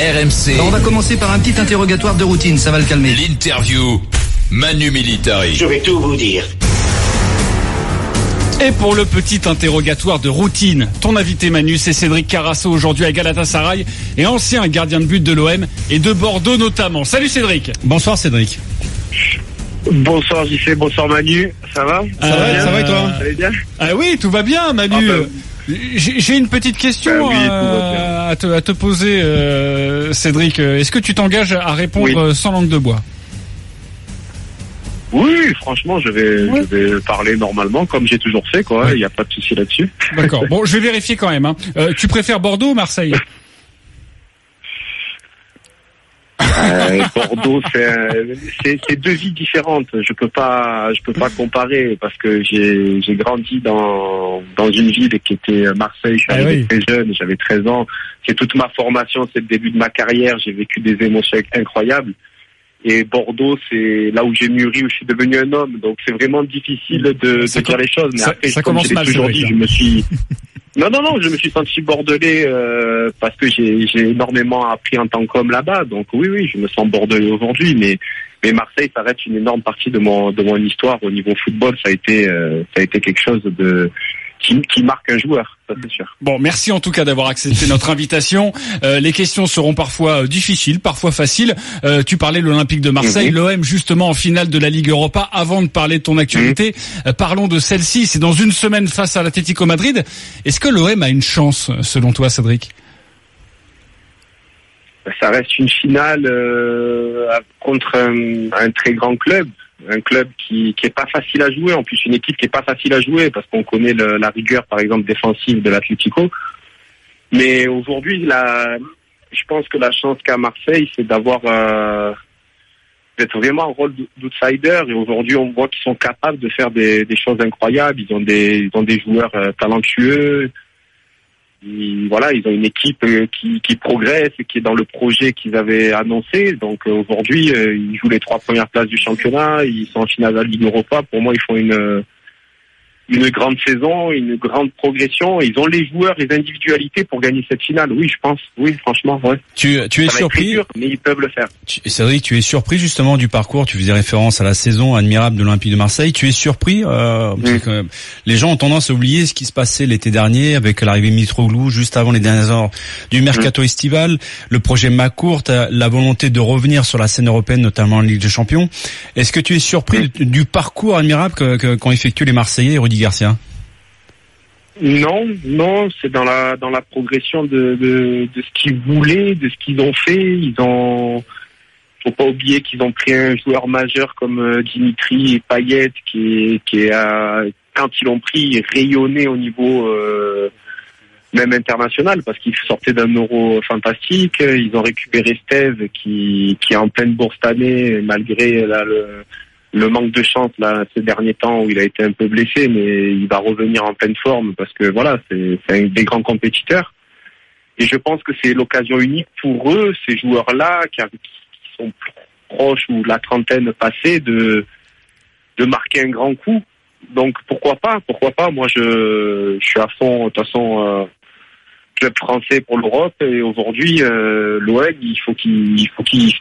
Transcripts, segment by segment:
RMC. On va commencer par un petit interrogatoire de routine, ça va le calmer. L'interview. Manu Militari. Je vais tout vous dire. Et pour le petit interrogatoire de routine, ton invité Manu, c'est Cédric Carasso aujourd'hui à Galatasaray et ancien gardien de but de l'OM et de Bordeaux notamment. Salut Cédric. Bonsoir Cédric. Bonsoir JC, bonsoir Manu, ça va? Ça va, ça va et toi? Ça va bien? Ah oui, tout va bien Manu. Ah ben- J'ai une petite question oui, va euh, à, te, à te poser, euh, Cédric. Est-ce que tu t'engages à répondre Oui. euh, sans langue de bois? Oui, franchement, je vais, Ouais. je vais parler normalement comme j'ai toujours fait, quoi. Il n'y a pas de souci là-dessus. D'accord. Bon, je vais vérifier quand même. hein. Euh, tu préfères Bordeaux ou Marseille? Euh, Bordeaux, c'est, deux vies différentes. Je peux pas, je peux pas comparer parce que j'ai, j'ai grandi dans, dans une ville qui était Marseille. Je suis Ah oui. très jeune, j'avais 13 ans. C'est toute ma formation, c'est le début de ma carrière. J'ai vécu des émotions incroyables. Et Bordeaux, c'est là où j'ai mûri, où je suis devenu un homme. Donc c'est vraiment difficile de, dire les choses. Mais ça- après, ça comme commence je l'ai mal, toujours Cédric, dit, là. je me suis non, non, non, je me suis senti bordelais euh, parce que j'ai énormément appris en tant qu'homme là-bas. Donc oui, oui, je me sens bordelais aujourd'hui, mais mais Marseille, ça reste une énorme partie de mon de mon histoire au niveau football. Ça a été euh, ça a été quelque chose de qui, qui marque un joueur, ça c'est sûr. Bon, merci en tout cas d'avoir accepté notre invitation. Euh, les questions seront parfois euh, difficiles, parfois faciles. Euh, tu parlais de l'Olympique de Marseille, Mhm. l'OM justement en finale de la Ligue Europa. Avant de parler de ton actualité, euh, parlons de celle-ci. C'est dans une semaine face à l'Atlético Madrid. Est-ce que l'OM a une chance, selon toi, Cédric? Ça reste une finale euh, contre un, un très grand club, un club qui qui est pas facile à jouer. En plus, une équipe qui est pas facile à jouer parce qu'on connaît la rigueur, par exemple, défensive de l'Atlético. Mais aujourd'hui, la, je pense que la chance qu'a Marseille, c'est d'avoir euh, d'être vraiment en rôle d'outsider. Et aujourd'hui, on voit qu'ils sont capables de faire des, choses incroyables. Ils ont des, ont des joueurs euh, talentueux. Voilà, ils ont une équipe euh, qui, qui progresse et qui est dans le projet qu'ils avaient annoncé. Donc euh, aujourd'hui, euh, ils jouent les trois premières places du championnat. Ils sont en finale de la Ligue Europa. Pour moi, ils font une une grande saison, une grande progression. Ils ont les joueurs, les individualités pour gagner cette finale. Oui, je pense. Oui, franchement, ouais. Tu, tu es Ça surpris dur, mais ils peuvent le faire. Cédric, tu es surpris justement du parcours. Tu faisais référence à la saison admirable de l'Olympique de Marseille. Tu es surpris euh, parce que, Les gens ont tendance à oublier ce qui se passait l'été dernier avec l'arrivée de Mitroglou juste avant les dernières heures du mercato estival, le projet McCourt, euh, la volonté de revenir sur la scène européenne, notamment en Ligue des Champions. Est-ce que tu es surpris du, du parcours admirable que- que- qu'ont effectué les Marseillais Rudy Garcia Non, non, c'est dans la dans la progression de, de, ce qu'ils voulaient, de ce qu'ils ont fait. Ils ont faut pas oublier qu'ils ont pris un joueur majeur comme euh, Dimitri et Payet qui qui est quand ils l'ont pris rayonné au niveau euh, même international parce qu'ils sortaient d'un euro fantastique. Ils ont récupéré Steve qui qui est en pleine bourse cette année malgré là, le le manque de chance là ces derniers temps où il a été un peu blessé, mais il va revenir en pleine forme parce que voilà, c'est un des grands compétiteurs. Et je pense que c'est l'occasion unique pour eux, ces joueurs-là qui, qui sont proches ou la trentaine passée, de de marquer un grand coup. Donc pourquoi pas, pourquoi pas. Moi je, je suis à fond de toute façon euh, club français pour l'Europe et aujourd'hui euh, l'OM il faut qu'il il faut qu'il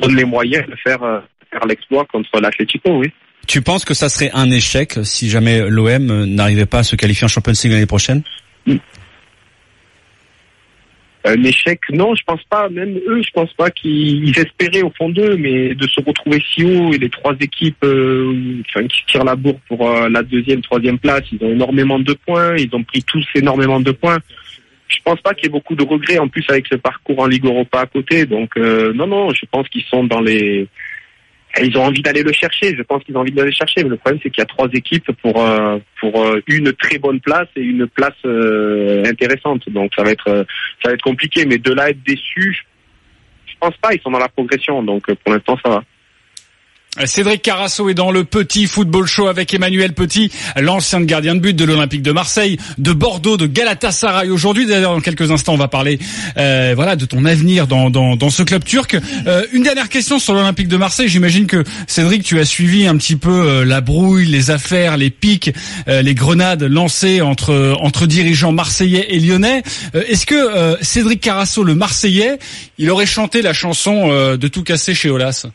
donne les moyens de faire euh, faire l'exploit contre l'Atlético, oui. Tu penses que ça serait un échec si jamais l'OM n'arrivait pas à se qualifier en Champions League l'année prochaine? Un échec, non, je pense pas. Même eux, je pense pas qu'ils ils espéraient au fond d'eux, mais de se retrouver si haut et les trois équipes euh, enfin, qui tirent la bourre pour euh, la deuxième, troisième place, ils ont énormément de points, ils ont pris tous énormément de points. Je pense pas qu'il y ait beaucoup de regrets en plus avec ce parcours en Ligue Europa à côté. Donc euh, non, non, je pense qu'ils sont dans les ils ont envie d'aller le chercher. Je pense qu'ils ont envie d'aller le chercher. Mais le problème, c'est qu'il y a trois équipes pour euh, pour euh, une très bonne place et une place euh, intéressante. Donc ça va être ça va être compliqué. Mais de là à être déçu, je, pense pas. Ils sont dans la progression. Donc pour l'instant, ça va. Cédric Carasso est dans le petit football show avec Emmanuel Petit, l'ancien gardien de but de l'Olympique de Marseille, de Bordeaux, de Galatasaray. Aujourd'hui, d'ailleurs, dans quelques instants, on va parler, euh, voilà, de ton avenir dans, dans, ce club turc. Euh, une dernière question sur l'Olympique de Marseille. J'imagine que Cédric, tu as suivi un petit peu euh, la brouille, les affaires, les pics, les grenades lancées entre entre dirigeants marseillais et lyonnais. Est-ce que Cédric Carasso, le Marseillais, il aurait chanté la chanson de tout casser chez Olas?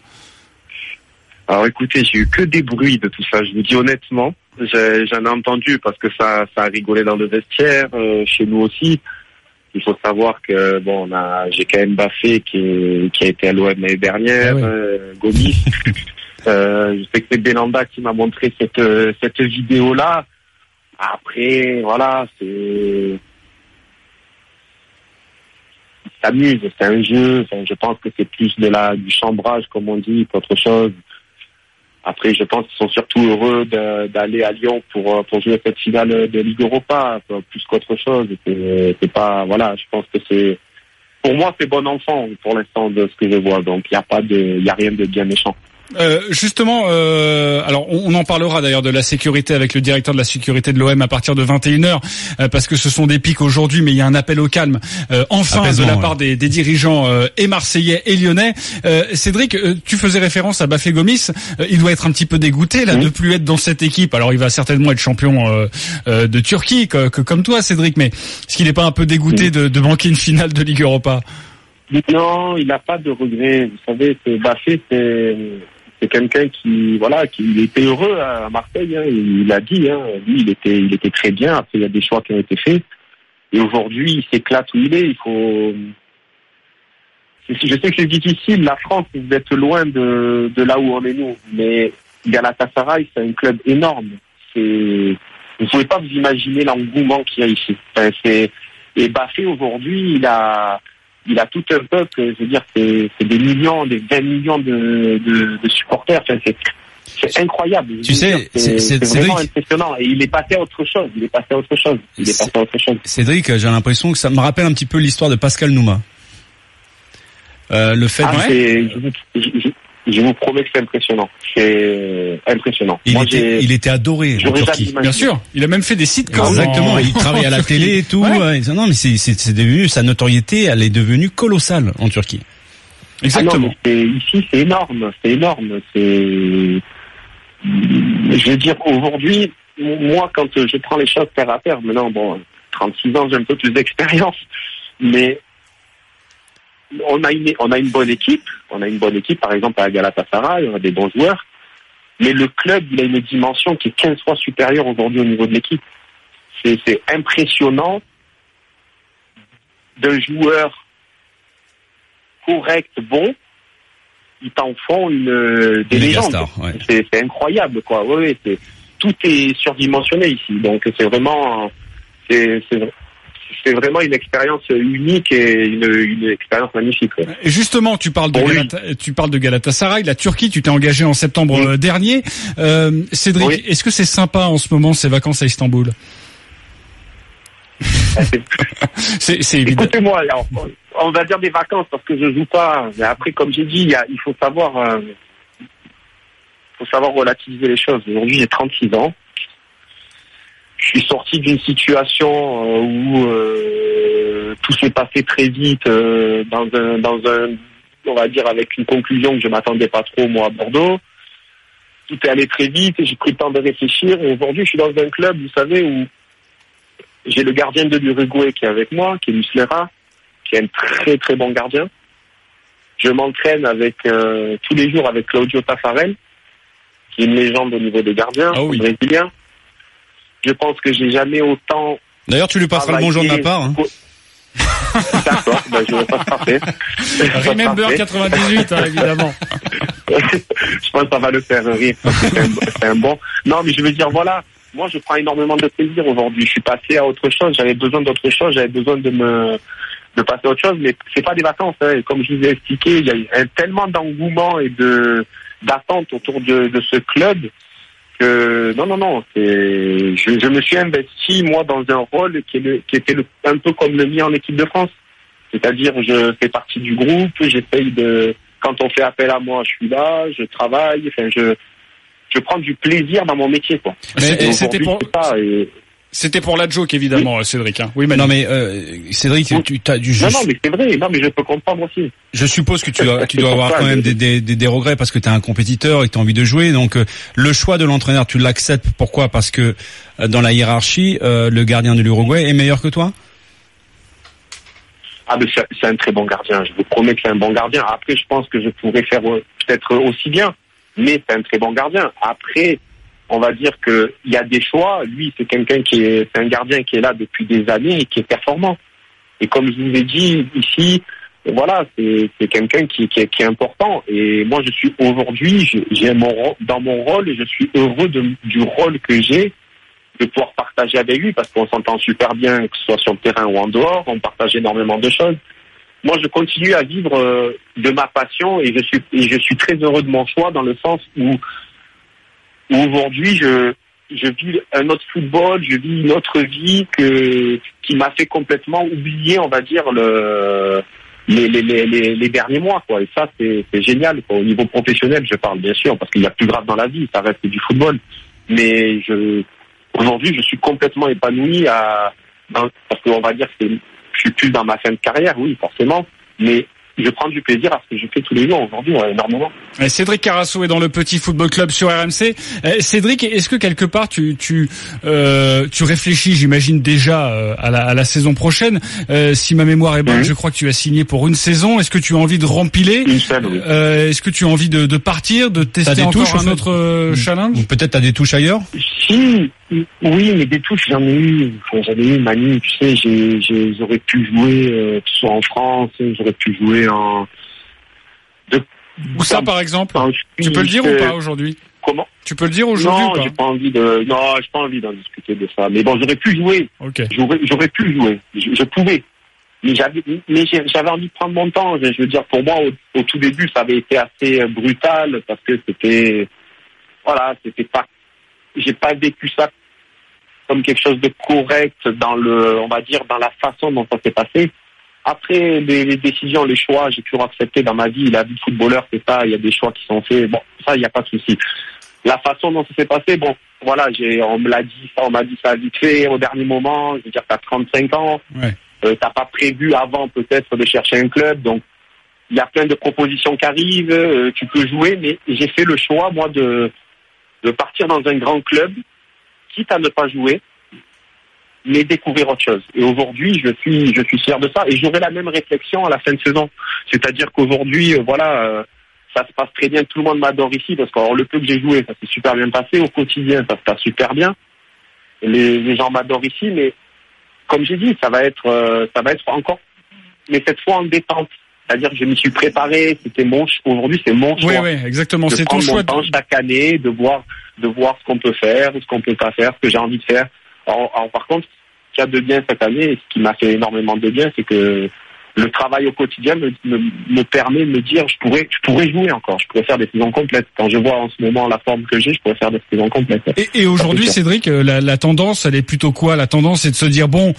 Alors écoutez, j'ai eu que des bruits de tout ça. Je vous dis honnêtement, j'en ai, entendu parce que ça, ça a rigolé dans le vestiaire, euh, chez nous aussi. Il faut savoir que bon, on a, j'ai quand même Baffé qui, qui a été à l'OM l'année dernière, ah euh, Gomis. euh, je sais que c'est Belanda qui m'a montré cette cette vidéo là. Après, voilà, c'est s'amuse, c'est un jeu. Enfin, je pense que c'est plus de la du chambrage, comme on dit, qu'autre chose. Après, je pense qu'ils sont surtout heureux d'aller à Lyon pour, euh, pour jouer cette finale de Ligue Europa, plus qu'autre chose. C'est pas, voilà, je pense que c'est, pour moi, c'est bon enfant pour l'instant de ce que je vois. Donc, il n'y a pas de, il y a rien de bien méchant. Euh, justement, euh, alors on, en parlera d'ailleurs de la sécurité avec le directeur de la sécurité de l'OM à partir de 21h, euh, parce que ce sont des pics aujourd'hui, mais il y a un appel au calme enfin de la part des, dirigeants et marseillais et lyonnais. Cédric, tu faisais référence à Bafé Gomis, il doit être un petit peu dégoûté là de plus être dans cette équipe. Alors il va certainement être champion de Turquie, que, comme toi, Cédric, mais est-ce qu'il n'est pas un peu dégoûté de, de manquer une finale de Ligue Europa? Non, il n'a pas de regret. Vous savez, Bafé, c'est c'est quelqu'un qui voilà qui était heureux à Marseille. Hein, il l'a dit. Hein, lui, il était il était très bien. Après, il y a des choix qui ont été faits. Et aujourd'hui, il s'éclate où il est. Il faut. Je sais que c'est difficile. La France, vous êtes loin de, là où on est nous. Mais Galatasaray, c'est un club énorme. C'est vous pouvez pas vous imaginer l'engouement qu'il y a ici. c'est et Baffé aujourd'hui, il a il a tout un peuple, je veux dire, c'est des millions, des 20 millions de, de, de supporters. Enfin, c'est incroyable. Tu sais, c'est vraiment impressionnant. Et il est passé à autre chose. Il est passé à autre chose. Il est, passé à autre chose. Cédric, j'ai l'impression que ça me rappelle un petit peu l'histoire de Pascal Nouma. Euh, le fait. Ah, je, je vous promets que c'est impressionnant. C'est impressionnant. Il, était, il était adoré en Turquie. Bien sûr. Il a même fait des sites Exactement. il travaille à la télé et tout. Non, mais c'est devenu sa notoriété, elle est devenue colossale en Turquie. Exactement. Ah ici, c'est énorme. C'est énorme. C'est. Je veux dire, aujourd'hui, moi, quand je prends les choses terre à terre, maintenant, bon, 36 ans, j'ai un peu plus d'expérience, mais on a une on a une bonne équipe, on a une bonne équipe par exemple à Galatasaray, on a des bons joueurs, mais le club il a une dimension qui est 15 fois supérieure aujourd'hui au niveau de l'équipe. C'est impressionnant d'un joueur correct, bon, ils t'en font une des légendes. C'est incroyable quoi. Oui, tout est surdimensionné ici, donc c'est vraiment c'est c'est vraiment une expérience unique et une, une expérience magnifique. Justement, tu parles de tu parles de Galatasaray, la Turquie. Tu t'es engagé en septembre euh, dernier. Euh, Cédric, est-ce que c'est sympa en ce moment ces vacances à Istanbul? C'est évident. Écoutez-moi, on va dire des vacances parce que je joue pas. Mais après, comme j'ai dit, il, faut savoir, euh, faut savoir relativiser les choses. Aujourd'hui, j'ai 36 ans je suis sorti d'une situation euh, où euh, tout s'est passé très vite euh, dans un dans un on va dire avec une conclusion que je m'attendais pas trop moi à Bordeaux. Tout est allé très vite et j'ai pris le temps de réfléchir. Et aujourd'hui, je suis dans un club, vous savez, où j'ai le gardien de l'Uruguay qui est avec moi, qui est Muslera, qui est un très très bon gardien. Je m'entraîne avec tous les jours avec Claudio Taffarel, qui est une légende au niveau des gardiens, oh oui. brésilien. Je pense que j'ai jamais autant. D'ailleurs, tu lui passeras le bonjour de ma part. Hein. D'accord, ben je vais pas parfait. Remember 98, hein, évidemment. je pense que ça va le faire rire. C'est un, bon. Non, mais je veux dire, voilà. Moi, je prends énormément de plaisir aujourd'hui. Je suis passé à autre chose. J'avais besoin d'autre chose. J'avais besoin de me de passer à autre chose. Mais c'est pas des vacances. Hein. Comme je vous ai expliqué, il y a un, tellement d'engouement et de d'attente autour de, de ce club non, non, non. Je, je, me suis investi moi dans un rôle qui, est qui était un peu comme le mien en équipe de France. C'est-à-dire, je fais partie du groupe, j'essaye de, quand on fait appel à moi, je suis là, je travaille, enfin je je prends du plaisir dans mon métier quoi. Mais Et c'était pour et- c'était pour la joke évidemment, Cédric. Hein. Oui, Manu. Non mais euh, Cédric, Oui. tu as du je, Non non mais c'est vrai, non mais je peux comprendre aussi. je suppose que tu dois, tu dois avoir ça, quand même mais- des, des, des, des regrets parce que tu es un compétiteur et que tu as envie de jouer. Donc euh, le choix de l'entraîneur, tu l'acceptes. Pourquoi? Parce que euh, dans la hiérarchie, euh, le gardien de l'Uruguay est meilleur que toi? Ah mais c'est c'est un très bon gardien, je vous promets que c'est un bon gardien. Après je pense que je pourrais faire euh, peut-être aussi bien, mais c'est un très bon gardien. Après on va dire que il y a des choix. Lui, c'est quelqu'un qui est, un gardien qui est là depuis des années et qui est performant. Et comme je vous ai dit ici, voilà, c'est quelqu'un qui, est, important. Et moi, je suis aujourd'hui, dans mon rôle et je suis heureux du rôle que j'ai de pouvoir partager avec lui parce qu'on s'entend super bien, que ce soit sur le terrain ou en dehors. On partage énormément de choses. Moi, je continue à vivre euh, de ma passion et je suis très heureux de mon choix dans le sens où aujourd'hui je je vis un autre football, je vis une autre vie que qui m'a fait complètement oublier, on va dire le les, les, les, les, derniers mois quoi. Et ça c'est c'est génial quoi. Au niveau professionnel, je parle bien sûr parce qu'il y a plus grave dans la vie, ça reste du football. Mais je aujourd'hui je suis complètement épanoui à dans- parce qu'on va dire que je suis plus dans ma fin de carrière, oui forcément, mais je prends du plaisir à ce que je fais tous les jours aujourd'hui, ouais, énormément. Et Cédric Carasso est dans le petit football club sur RMC. Euh, Cédric, est-ce que quelque part tu tu euh, tu réfléchis, j'imagine déjà euh, à, la, à la saison prochaine. Euh, si ma mémoire est bonne, je crois que tu as signé pour une saison. Est-ce que tu as envie de rempiler Une seule, oui. euh, Est-ce que tu as envie de, de partir, de tester des encore touches, en un fait autre euh, challenge? Ou peut-être t'as des touches ailleurs? Si, oui, mais des touches, j'en ai eu. Enfin, j'en ai eu, Manu, tu sais, j'ai, j'ai, j'aurais pu jouer, euh, que ce soit en France, j'aurais pu jouer en... Où ça, par exemple en Tu peux le dire ou pas aujourd'hui? Comment? Tu peux le dire aujourd'hui Non, j'ai pas envie de... Non, j'ai pas envie d'en discuter de ça. Mais bon, j'aurais pu jouer. Ok. J'aurais, j'aurais pu jouer. Je, je pouvais. Mais j'avais, mais j'ai- j'avais envie de prendre mon temps. Je, veux dire, pour moi, au, au tout début, ça avait été assez euh, brutal parce que c'était, voilà, c'était pas, j'ai pas vécu ça comme quelque chose de correct dans le, on va dire, dans la façon dont ça s'est passé. Après, les, les décisions, les choix, j'ai toujours accepté dans ma vie. La vie de footballeur, c'est ça. Il y a des choix qui sont faits. Bon, ça, il n'y a pas de souci. La façon dont ça s'est passé, bon, voilà, j'ai, on me l'a dit ça, on m'a dit ça vite fait au dernier moment. Je veux dire, t'as 35 ans. Ouais. Euh, t'as pas prévu avant peut-être de chercher un club, donc il y a plein de propositions qui arrivent. euh, tu peux jouer, mais j'ai fait le choix moi de de partir dans un grand club, quitte à ne pas jouer, mais découvrir autre chose. Et aujourd'hui, je suis je suis fier de ça, et j'aurai la même réflexion à la fin de saison. C'est-à-dire qu'aujourd'hui, euh, voilà. euh, ça se passe très bien, tout le monde m'adore ici parce que le peu que j'ai joué, ça s'est super bien passé. Au quotidien, ça se passe super bien. Les, les gens m'adorent ici, mais comme j'ai dit, ça va être, euh, ça va être encore, mais cette fois en détente. C'est-à-dire que je m'y suis préparé. C'était mon, aujourd'hui, c'est mon choix Oui, oui, exactement. C'est ton choix. temps chaque année, de voir, de voir ce qu'on peut faire, ce qu'on peut pas faire, ce que j'ai envie de faire. Alors, alors, par contre, ce qu'il y a de bien cette année, et ce qui m'a fait énormément de bien, c'est que le travail au quotidien me, me, me permet de me dire, je pourrais, je pourrais jouer encore, je pourrais faire des saisons complètes. Quand je vois en ce moment la forme que j'ai, je pourrais faire des saisons complètes. Et, et aujourd'hui, Cédric, euh, la, la tendance, elle est plutôt quoi? La tendance, c'est de se dire bon,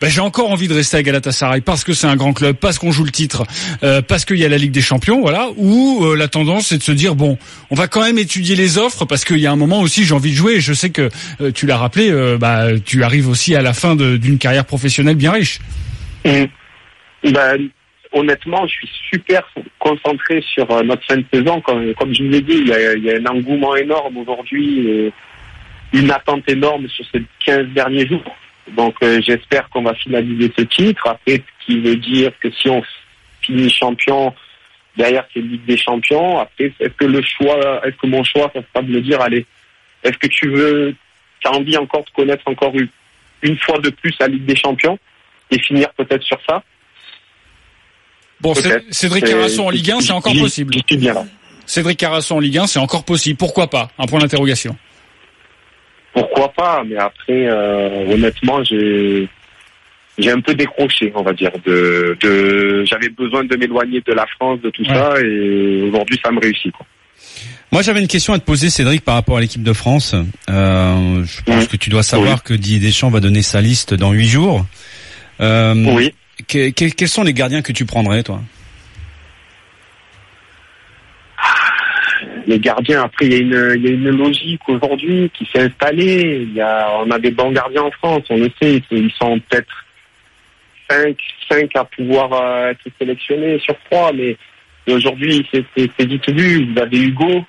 ben, j'ai encore envie de rester à Galatasaray parce que c'est un grand club, parce qu'on joue le titre, euh, parce qu'il y a la Ligue des Champions, voilà. Ou euh, la tendance, c'est de se dire bon, on va quand même étudier les offres parce qu'il y a un moment aussi, j'ai envie de jouer. Et je sais que euh, tu l'as rappelé, euh, bah, tu arrives aussi à la fin de- d'une carrière professionnelle bien riche. Mm. Ben, honnêtement, je suis super concentré sur euh, notre fin de saison. Comme, je vous l'ai dit, il y a, un engouement énorme aujourd'hui, une attente énorme sur ces 15 derniers jours. Donc euh, j'espère qu'on va finaliser ce titre. Après, ce qui veut dire que si on finit champion, derrière c'est Ligue des Champions. Après, est-ce que le choix, est-ce que mon choix, ça sera de me dire, allez, est-ce que tu veux, tu as envie encore de connaître encore une fois de plus la Ligue des Champions et finir peut-être sur ça? Bon. Cédric C'est- Carasso en Ligue 1, c'est encore possible. bien là. Cédric Carasso en Ligue 1, c'est encore possible. Pourquoi pas? Un point d'interrogation. Pourquoi pas Mais après, euh, honnêtement, j'ai j'ai un peu décroché, on va dire. De, de j'avais besoin de m'éloigner de la France, de tout Ouais. ça, et aujourd'hui, ça me réussit. Quoi. Moi, j'avais une question à te poser, Cédric, par rapport à l'équipe de France. Euh, je pense Mhm. que tu dois savoir que Didier Deschamps va donner sa liste dans huit jours. Euh, Oui. Que- que- quels sont les gardiens que tu prendrais, toi les gardiens, après, il y, a une, y a une logique aujourd'hui qui s'est installée. Y a, on a des bons gardiens en France, on le sait. Ils sont peut-être 5, 5 à pouvoir euh, être sélectionnés sur 3, mais aujourd'hui, c'est vite vu. Vous avez Hugo,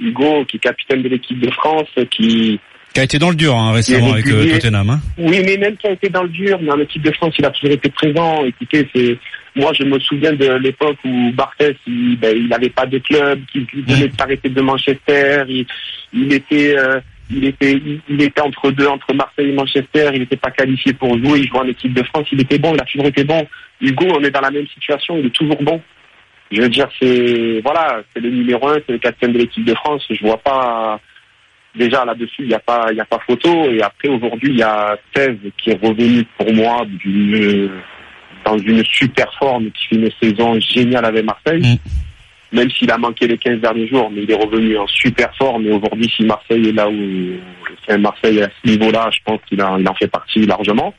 Hugo qui est capitaine de l'équipe de France, qui, qui a été dans le dur hein, récemment avec euh, Tottenham. Hein. Oui, mais même qui a été dans le dur, mais en équipe de France, il a toujours été présent. Écoutez, c'est moi, je me souviens de l'époque où Barthez, il ben, n'avait pas de club, qu'il venait de s'arrêter de Manchester, il, il était, euh, il était, il, était entre deux, entre Marseille et Manchester, il n'était pas qualifié pour jouer, il jouait en équipe de France, il était bon, il a toujours été bon. Hugo, on est dans la même situation, il est toujours bon. Je veux dire, c'est voilà, c'est le numéro un, c'est le capitaine de l'équipe de France. Je vois pas déjà là-dessus, il n'y a pas, il a pas photo. Et après, aujourd'hui, il y a 16 qui est revenu pour moi d'une, dans une super forme, qui fait une saison géniale avec Marseille. Mm. Même s'il a manqué les 15 derniers jours, mais il est revenu en super forme. Et aujourd'hui, si Marseille est là où, c'est Marseille à ce niveau-là, je pense qu'il en, il en fait partie largement.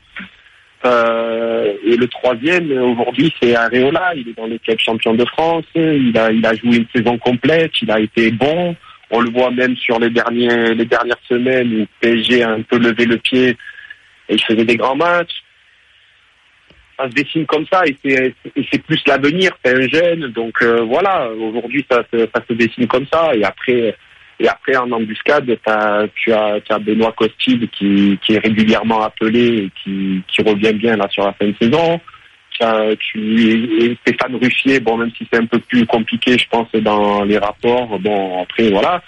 Euh, et le troisième, aujourd'hui, c'est Areola. Il est dans l'équipe champion de France. Il a, il a joué une saison complète. Il a été bon. On le voit même sur les derniers, les dernières semaines où PSG a un peu levé le pied et il faisait des grands matchs. Ça se dessine comme ça et c'est plus l'avenir. C'est un jeune, donc euh, voilà. Aujourd'hui, ça, ça se dessine comme ça. Et après, et en embuscade, tu as, Benoît Costide qui, qui est régulièrement appelé et qui, qui revient bien là sur la fin de saison tu et Stéphane Ruffier, bon, même si c'est un peu plus compliqué, je pense, dans les rapports, bon, après, voilà.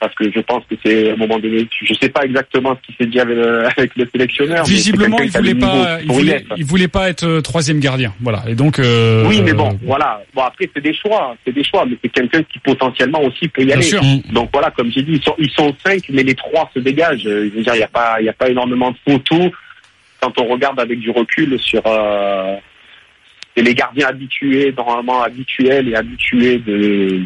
Parce que je pense que c'est à un moment donné, je sais pas exactement ce qui s'est dit avec le, sélectionneur. Visiblement, il voulait pas, il voulait, il voulait pas être euh, troisième gardien, voilà. Et donc. Euh, oui, mais bon, voilà. Bon, après, c'est des choix, c'est des choix, mais c'est quelqu'un qui potentiellement aussi peut y aller. Sûr. Donc voilà, comme j'ai dit, ils sont, ils sont cinq, mais les trois se dégagent. Je veux dire, il n'y a pas, il y a pas énormément de photos quand on regarde avec du recul sur. Euh, c'est les gardiens habitués, normalement habituels et habitués de.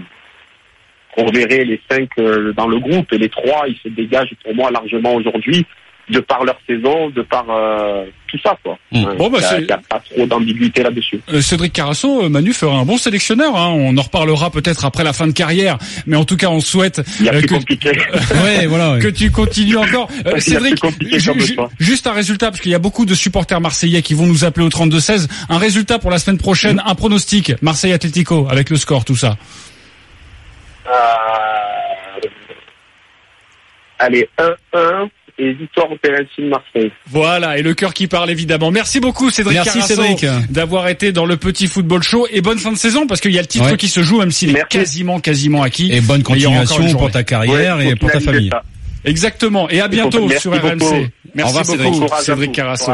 On verrait les cinq euh, dans le groupe et les trois, ils se dégagent pour moi largement aujourd'hui de par leur saison, de par euh, tout ça, quoi. Hmm. bon, bah, il n'y a, pas trop d'ambiguïté là-dessus. Euh, Cédric Carasso, euh, Manu fera un bon sélectionneur. Hein. On en reparlera peut-être après la fin de carrière, mais en tout cas, on souhaite que, ouais, voilà, que tu continues encore. Cédric, juste un résultat, parce qu'il y a beaucoup de supporters marseillais qui vont nous appeler au 32-16. Un résultat pour la semaine prochaine, un pronostic, Marseille Atlético, avec le score, tout ça. Allez, 1-1 et victoire au Marseille. Voilà, et le cœur qui parle évidemment. Merci beaucoup Cédric Merci Cédric d'avoir été dans le petit football show et bonne fin de saison parce qu'il y a le titre qui se joue même s'il est quasiment quasiment acquis. Et bonne continuation pour ta carrière et pour ta famille. Exactement. Et à bientôt sur RMC. Merci beaucoup Cédric, Cédric Carasso.